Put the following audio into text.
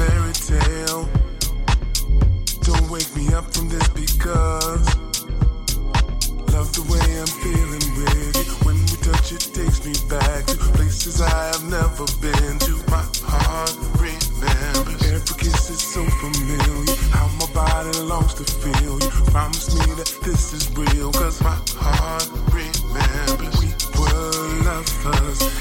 fairy tale. Don't wake me up from this because love the way I'm feeling with you. When we touch, it takes me back to places I have never been to. My heart remembers every kiss is so familiar. How my body longs to feel you. Promise me that this is real, cause my heart remembers we were lovers.